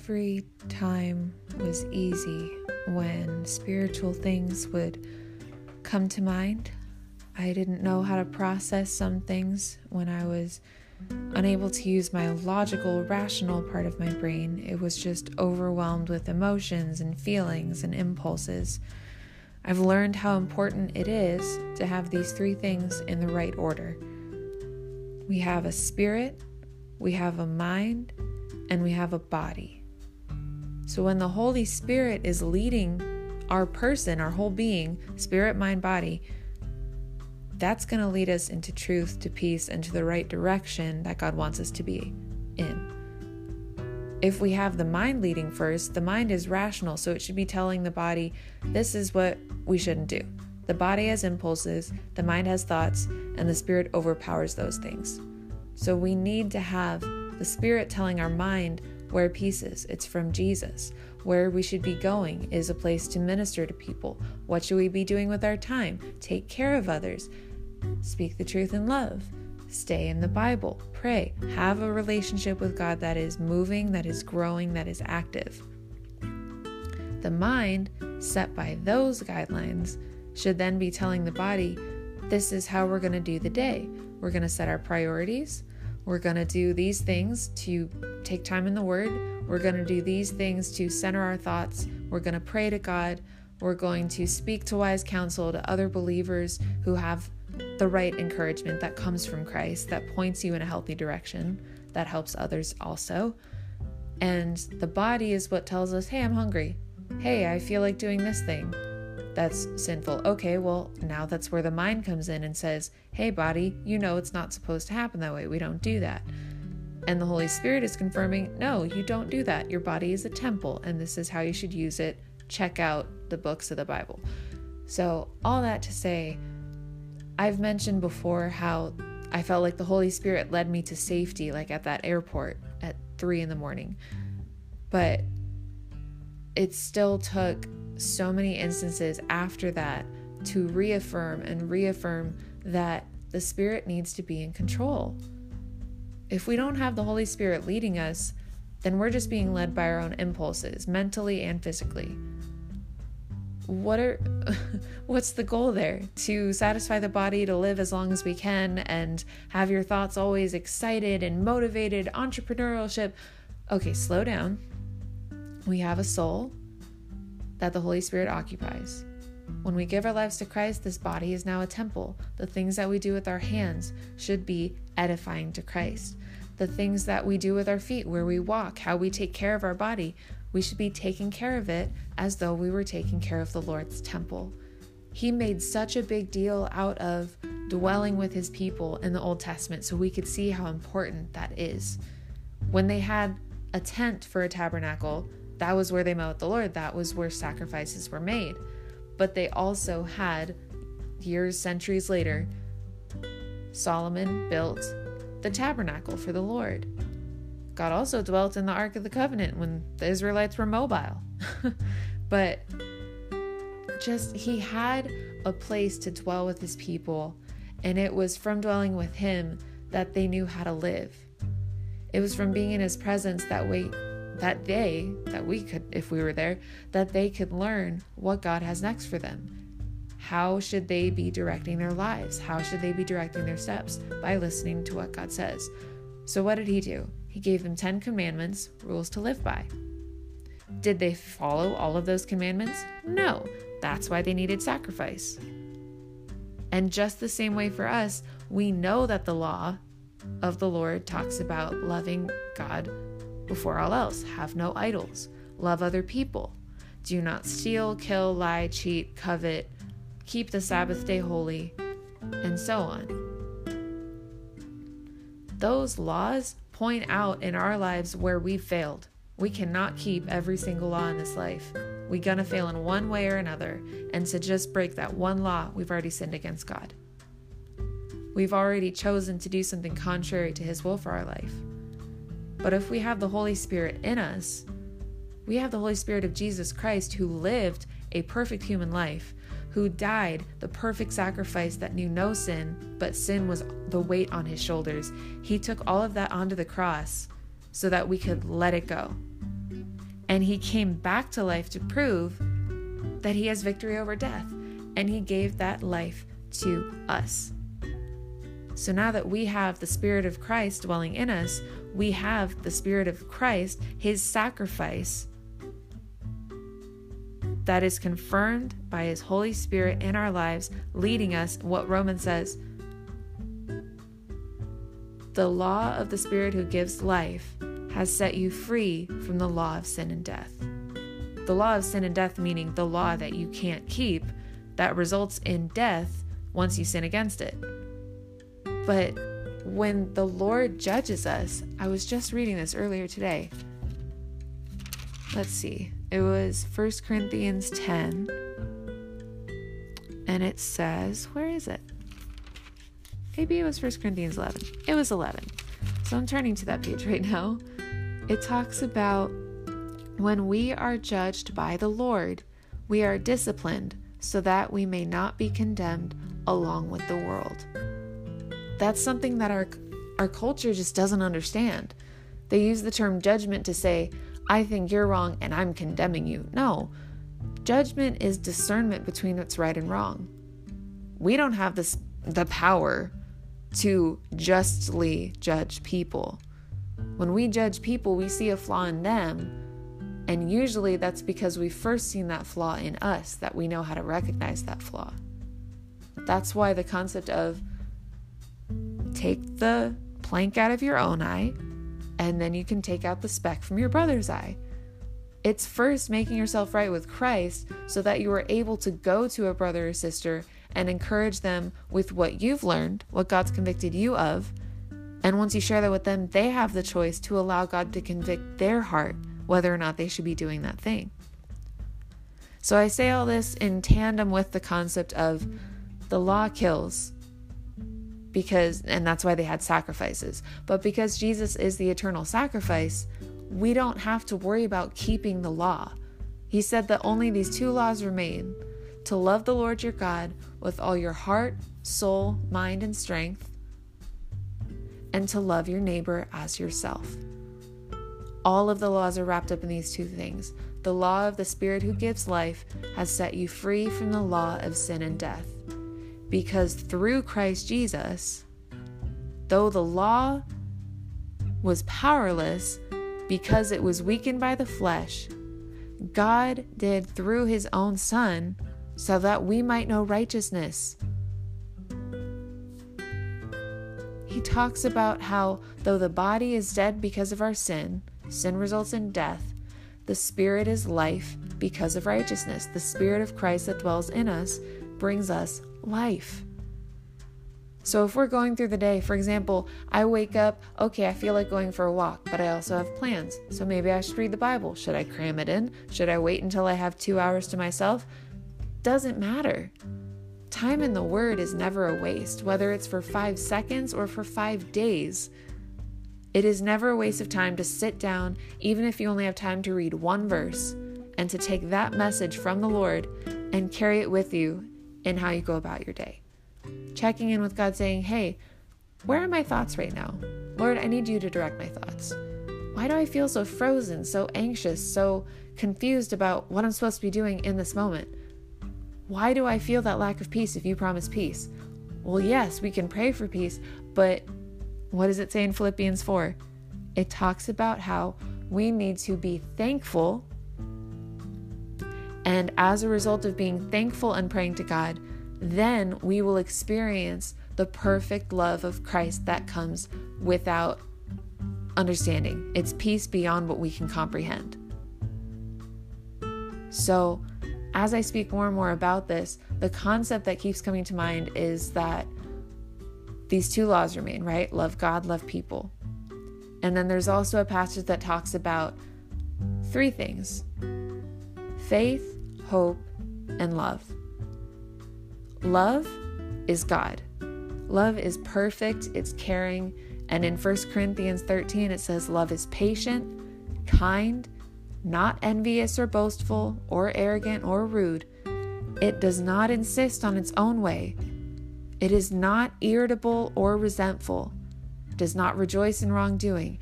every time was easy when spiritual things would come to mind. I didn't know how to process some things when I was unable to use my logical, rational part of my brain. It was just overwhelmed with emotions and feelings and impulses. I've learned how important it is to have these three things in the right order. We have a spirit, we have a mind, and we have a body. So when the Holy Spirit is leading our person, our whole being, spirit, mind, body, that's going to lead us into truth, to peace, and to the right direction that God wants us to be in. If we have the mind leading first, the mind is rational, so it should be telling the body, this is what we shouldn't do. The body has impulses, the mind has thoughts, and the spirit overpowers those things. So we need to have the spirit telling our mind where peace is. It's from Jesus. Where we should be going is a place to minister to people. What should we be doing with our time? Take care of others. Speak the truth in love. Stay in the Bible. Pray. Have a relationship with God that is moving, that is growing, that is active. The mind, set by those guidelines, should then be telling the body, this is how we're going to do the day. We're going to set our priorities. We're going to do these things to take time in the Word. We're going to do these things to center our thoughts. We're going to pray to God. We're going to speak to wise counsel to other believers who have the right encouragement that comes from Christ, that points you in a healthy direction, that helps others also. And the body is what tells us, hey, I'm hungry. Hey, I feel like doing this thing. That's sinful. Okay, well, now that's where the mind comes in and says, hey, body, you know it's not supposed to happen that way. We don't do that. And the Holy Spirit is confirming, no, you don't do that. Your body is a temple, and this is how you should use it. Check out the books of the Bible. So, all that to say, I've mentioned before how I felt like the Holy Spirit led me to safety, like at that airport at three in the morning. But it still took so many instances after that to reaffirm and reaffirm that the Spirit needs to be in control. If we don't have the Holy Spirit leading us, then we're just being led by our own impulses, mentally and physically. What are what's the goal there? To satisfy the body to live as long as we can and have your thoughts always excited and motivated entrepreneurship. Okay slow down. We have a soul that the holy spirit occupies when we give our lives to Christ, this body is now a temple. The things that we do with our hands should be edifying to Christ. The things that we do with our feet, where we walk, how we take care of our body, we should be taking care of it as though we were taking care of the Lord's temple. He made such a big deal out of dwelling with his people in the Old Testament so we could see how important that is. When they had a tent for a tabernacle, that was where they met with the Lord, that was where sacrifices were made. But they also had, years, centuries later, Solomon built the tabernacle for the Lord. God also dwelt in the Ark of the Covenant when the Israelites were mobile. but just, he had a place to dwell with his people, and it was from dwelling with him that they knew how to live. It was from being in his presence that way that they that we could if we were there that they could learn what God has next for them. How should they be directing their lives? How should they be directing their steps? By listening to what God says. So what did he do? He gave them 10 commandments, rules to live by. Did they follow all of those commandments? No. That's why they needed sacrifice. And just the same way for us, we know that the law of the Lord talks about loving God before all else, have no idols, love other people, do not steal, kill, lie, cheat, covet, keep the Sabbath day holy, and so on. Those laws point out in our lives where we've failed. We cannot keep every single law in this life. We're gonna fail in one way or another. And to just break that one law, we've already sinned against God. We've already chosen to do something contrary to His will for our life. But if we have the Holy Spirit in us, we have the Holy Spirit of Jesus Christ who lived a perfect human life, who died the perfect sacrifice that knew no sin, but sin was the weight on his shoulders. He took all of that onto the cross so that we could let it go. And he came back to life to prove that he has victory over death. And he gave that life to us. So now that we have the Spirit of Christ dwelling in us, we have the Spirit of Christ, his sacrifice that is confirmed by his Holy Spirit in our lives, leading us, what Romans says. The law of the Spirit who gives life has set you free from the law of sin and death. The law of sin and death, meaning the law that you can't keep, that results in death once you sin against it. But when the Lord judges us, I was just reading this earlier today. Let's see. It was 1 Corinthians 10. And it says, where is it? Maybe it was 1 Corinthians 11. It was 11. So I'm turning to that page right now. It talks about when we are judged by the Lord, we are disciplined so that we may not be condemned along with the world. That's something that our our culture just doesn't understand. They use the term judgment to say, I think you're wrong and I'm condemning you. No. Judgment is discernment between what's right and wrong. We don't have this the power to justly judge people. When we judge people, we see a flaw in them, and usually that's because we've first seen that flaw in us, that we know how to recognize that flaw. That's why the concept of take the plank out of your own eye, and then you can take out the speck from your brother's eye. It's first making yourself right with Christ so that you are able to go to a brother or sister and encourage them with what you've learned, what God's convicted you of. And once you share that with them, they have the choice to allow God to convict their heart whether or not they should be doing that thing. So I say all this in tandem with the concept of the law kills because and that's why they had sacrifices. But because Jesus is the eternal sacrifice, we don't have to worry about keeping the law. He said that only these two laws remain to love the Lord your God with all your heart, soul, mind, and strength, and to love your neighbor as yourself. All of the laws are wrapped up in these two things. The law of the Spirit who gives life has set you free from the law of sin and death. Because through Christ Jesus, though the law was powerless because it was weakened by the flesh, God did through his own Son so that we might know righteousness. He talks about how, though the body is dead because of our sin, sin results in death, the spirit is life because of righteousness. The spirit of Christ that dwells in us brings us life. So, if we're going through the day, for example, I wake up, okay, I feel like going for a walk, but I also have plans. So maybe I should read the Bible. Should I cram it in? Should I wait until I have two hours to myself? doesn't matter. Time in the Word is never a waste, whether it's for five seconds or for five days. It is never a waste of time to sit down, even if you only have time to read one verse, and to take that message from the Lord and carry it with you in how you go about your day. Checking in with God, saying, Hey, where are my thoughts right now? Lord, I need you to direct my thoughts. Why do I feel so frozen, so anxious, so confused about what I'm supposed to be doing in this moment? Why do I feel that lack of peace if you promise peace? Well, yes, we can pray for peace, but what does it say in Philippians 4? It talks about how we need to be thankful. And as a result of being thankful and praying to God, then we will experience the perfect love of Christ that comes without understanding. It's peace beyond what we can comprehend. So, as I speak more and more about this, the concept that keeps coming to mind is that these two laws remain, right? Love God, love people. And then there's also a passage that talks about three things faith, hope, and love. Love is God. Love is perfect, it's caring, and in 1 Corinthians 13 it says love is patient, kind, not envious or boastful or arrogant or rude. It does not insist on its own way. It is not irritable or resentful, does not rejoice in wrongdoing,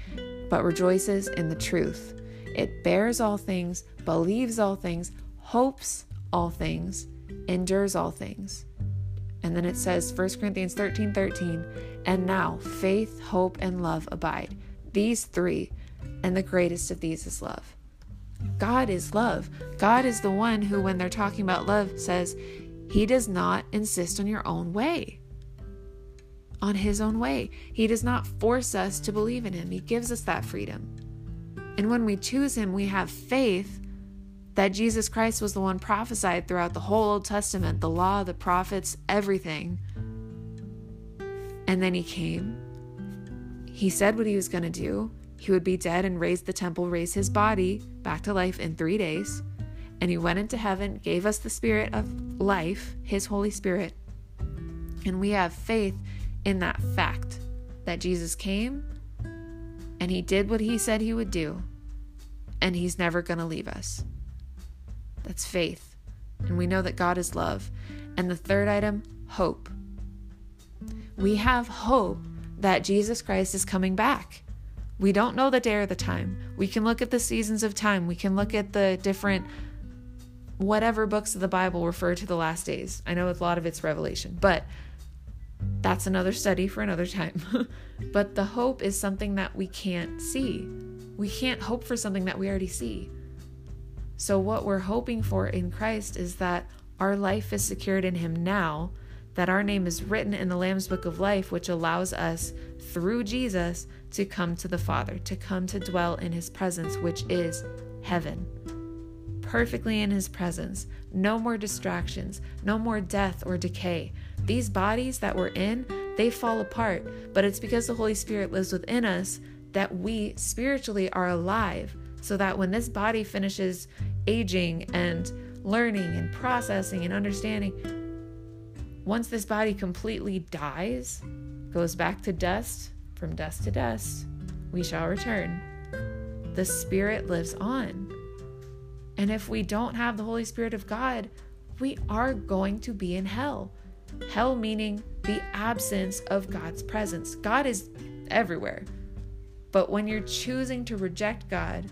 but rejoices in the truth. it bears all things, believes all things, hopes all things, endures all things. And then it says 1 Corinthians 13 13, and now faith, hope, and love abide. These three, and the greatest of these is love. God is love. God is the one who, when they're talking about love, says, He does not insist on your own way, on His own way. He does not force us to believe in Him, He gives us that freedom. And when we choose Him, we have faith that Jesus Christ was the one prophesied throughout the whole Old Testament, the law, the prophets, everything. And then He came. He said what He was going to do. He would be dead and raise the temple, raise His body back to life in three days. And He went into heaven, gave us the Spirit of life, His Holy Spirit. And we have faith in that fact that Jesus came and he did what he said he would do, and he's never going to leave us. That's faith. And we know that God is love. And the third item, hope. We have hope that Jesus Christ is coming back. We don't know the day or the time. We can look at the seasons of time. We can look at the different whatever books of the Bible refer to the last days. I know a lot of it's revelation, but that's another study for another time. but the hope is something that we can't see. We can't hope for something that we already see. So, what we're hoping for in Christ is that our life is secured in Him now, that our name is written in the Lamb's Book of Life, which allows us, through Jesus, to come to the Father, to come to dwell in His presence, which is heaven. Perfectly in His presence. No more distractions, no more death or decay, these bodies that we're in, they fall apart, but it's because the Holy Spirit lives within us that we spiritually are alive, so that when this body finishes aging and learning and processing and understanding, once this body completely dies, goes back to dust, from dust to dust, we shall return. The Spirit lives on. And if we don't have the Holy Spirit of God, we are going to be in hell. Hell meaning the absence of God's presence. God is everywhere. But when you're choosing to reject God,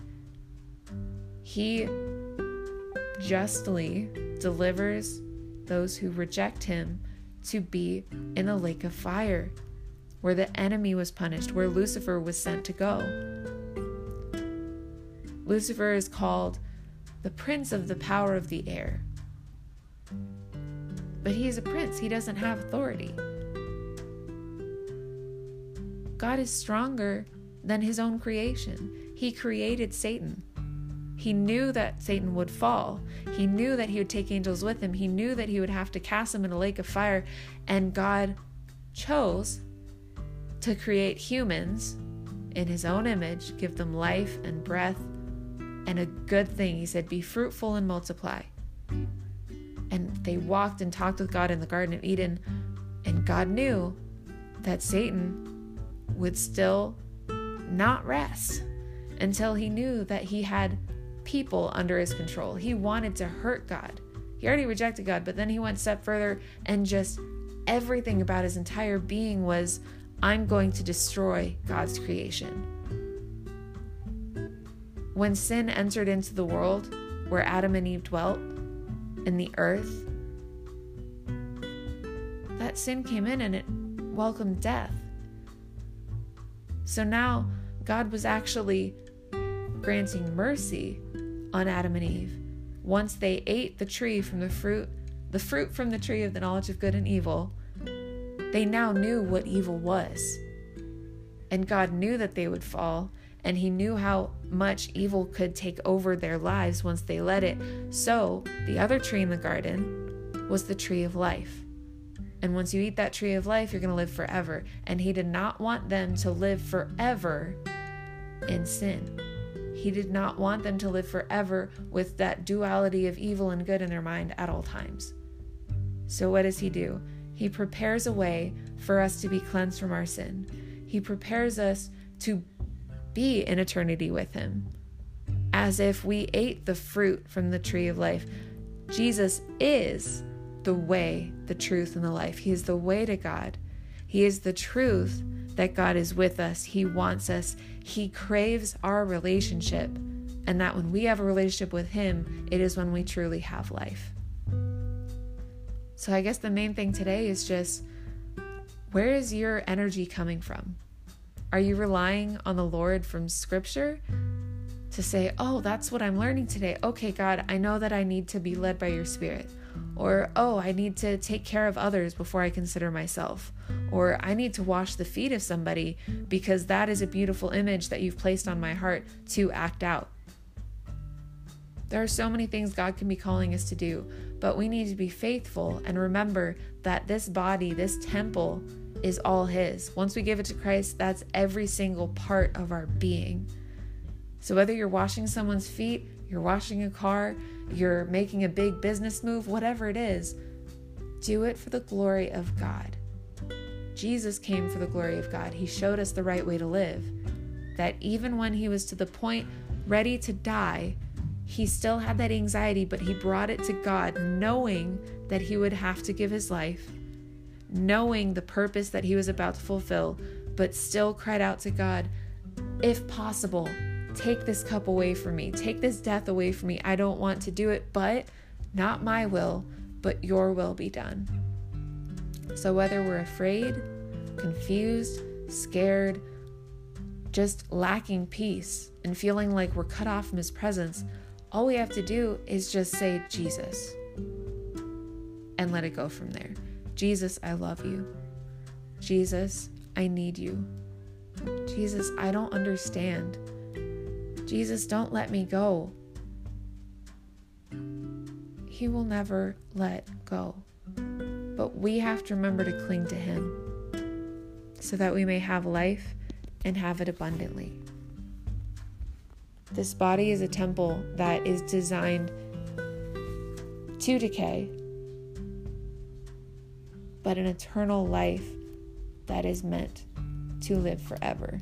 He justly delivers those who reject Him to be in a lake of fire where the enemy was punished, where Lucifer was sent to go. Lucifer is called the prince of the power of the air. But he is a prince, he doesn't have authority. God is stronger than his own creation. He created Satan. He knew that Satan would fall. He knew that he would take angels with him. He knew that he would have to cast them in a lake of fire. And God chose to create humans in his own image, give them life and breath and a good thing. He said, Be fruitful and multiply and they walked and talked with God in the Garden of Eden. And God knew that Satan would still not rest until he knew that he had people under his control. He wanted to hurt God. He already rejected God, but then he went step further and just everything about his entire being was I'm going to destroy God's creation. When sin entered into the world where Adam and Eve dwelt, in the earth, that sin came in and it welcomed death. So now God was actually granting mercy on Adam and Eve once they ate the tree from the fruit, the fruit from the tree of the knowledge of good and evil. They now knew what evil was. And God knew that they would fall, and He knew how much evil could take over their lives once they let it. So, the other tree in the garden was the tree of life. And once you eat that tree of life, you're going to live forever. And He did not want them to live forever in sin. He did not want them to live forever with that duality of evil and good in their mind at all times. So, what does He do? He prepares a way for us to be cleansed from our sin. He prepares us to be in eternity with Him, as if we ate the fruit from the tree of life. Jesus is the way, the truth, and the life. He is the way to God. He is the truth that God is with us. He wants us. He craves our relationship and that when we have a relationship with Him, it is when we truly have life. So I guess the main thing today is just where is your energy coming from? Are you relying on the Lord from Scripture to say, oh, that's what I'm learning today? Okay, God, I know that I need to be led by your Spirit. Or, oh, I need to take care of others before I consider myself. Or, I need to wash the feet of somebody because that is a beautiful image that you've placed on my heart to act out. There are so many things God can be calling us to do, but we need to be faithful and remember that this body, this temple, is all His. Once we give it to Christ, that's every single part of our being. So whether you're washing someone's feet, you're washing a car, you're making a big business move, whatever it is, do it for the glory of God. Jesus came for the glory of God. He showed us the right way to live. That even when he was to the point ready to die, he still had that anxiety, but he brought it to God, knowing that he would have to give his life, knowing the purpose that he was about to fulfill, but still cried out to God, if possible, Take this cup away from me. Take this death away from me. I don't want to do it, but not my will, but your will be done. So, whether we're afraid, confused, scared, just lacking peace, and feeling like we're cut off from his presence, all we have to do is just say, Jesus, and let it go from there. Jesus, I love you. Jesus, I need you. Jesus, I don't understand. Jesus, don't let me go. He will never let go. But we have to remember to cling to Him so that we may have life and have it abundantly. This body is a temple that is designed to decay, but an eternal life that is meant to live forever.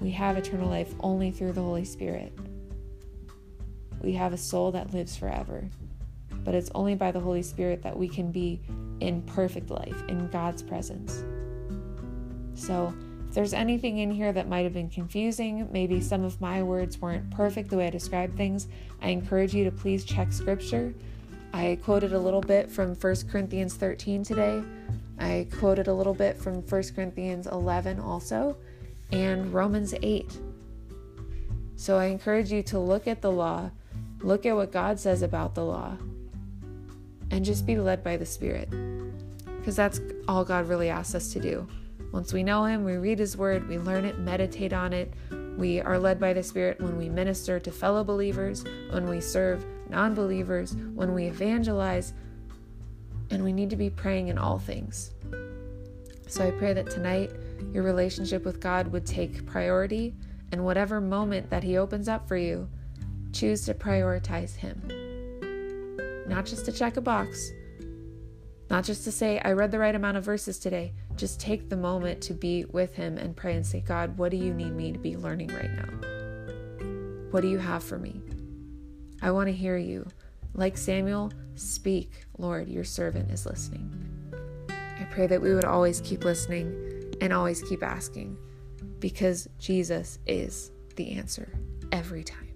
We have eternal life only through the Holy Spirit. We have a soul that lives forever. But it's only by the Holy Spirit that we can be in perfect life, in God's presence. So, if there's anything in here that might have been confusing, maybe some of my words weren't perfect the way I described things, I encourage you to please check scripture. I quoted a little bit from 1 Corinthians 13 today. I quoted a little bit from 1 Corinthians 11 also and Romans 8. So I encourage you to look at the law, look at what God says about the law, and just be led by the Spirit. Because that's all God really asks us to do. Once we know Him, we read His Word, we learn it, meditate on it. We are led by the Spirit when we minister to fellow believers, when we serve non believers, when we evangelize, and we need to be praying in all things. So I pray that tonight your relationship with God would take priority, and whatever moment that He opens up for you, choose to prioritize Him. Not just to check a box, not just to say, I read the right amount of verses today. Just take the moment to be with Him and pray and say, God, what do you need me to be learning right now? What do you have for me? I want to hear you. Like Samuel, speak, Lord, your servant is listening. I pray that we would always keep listening and always keep asking because Jesus is the answer every time.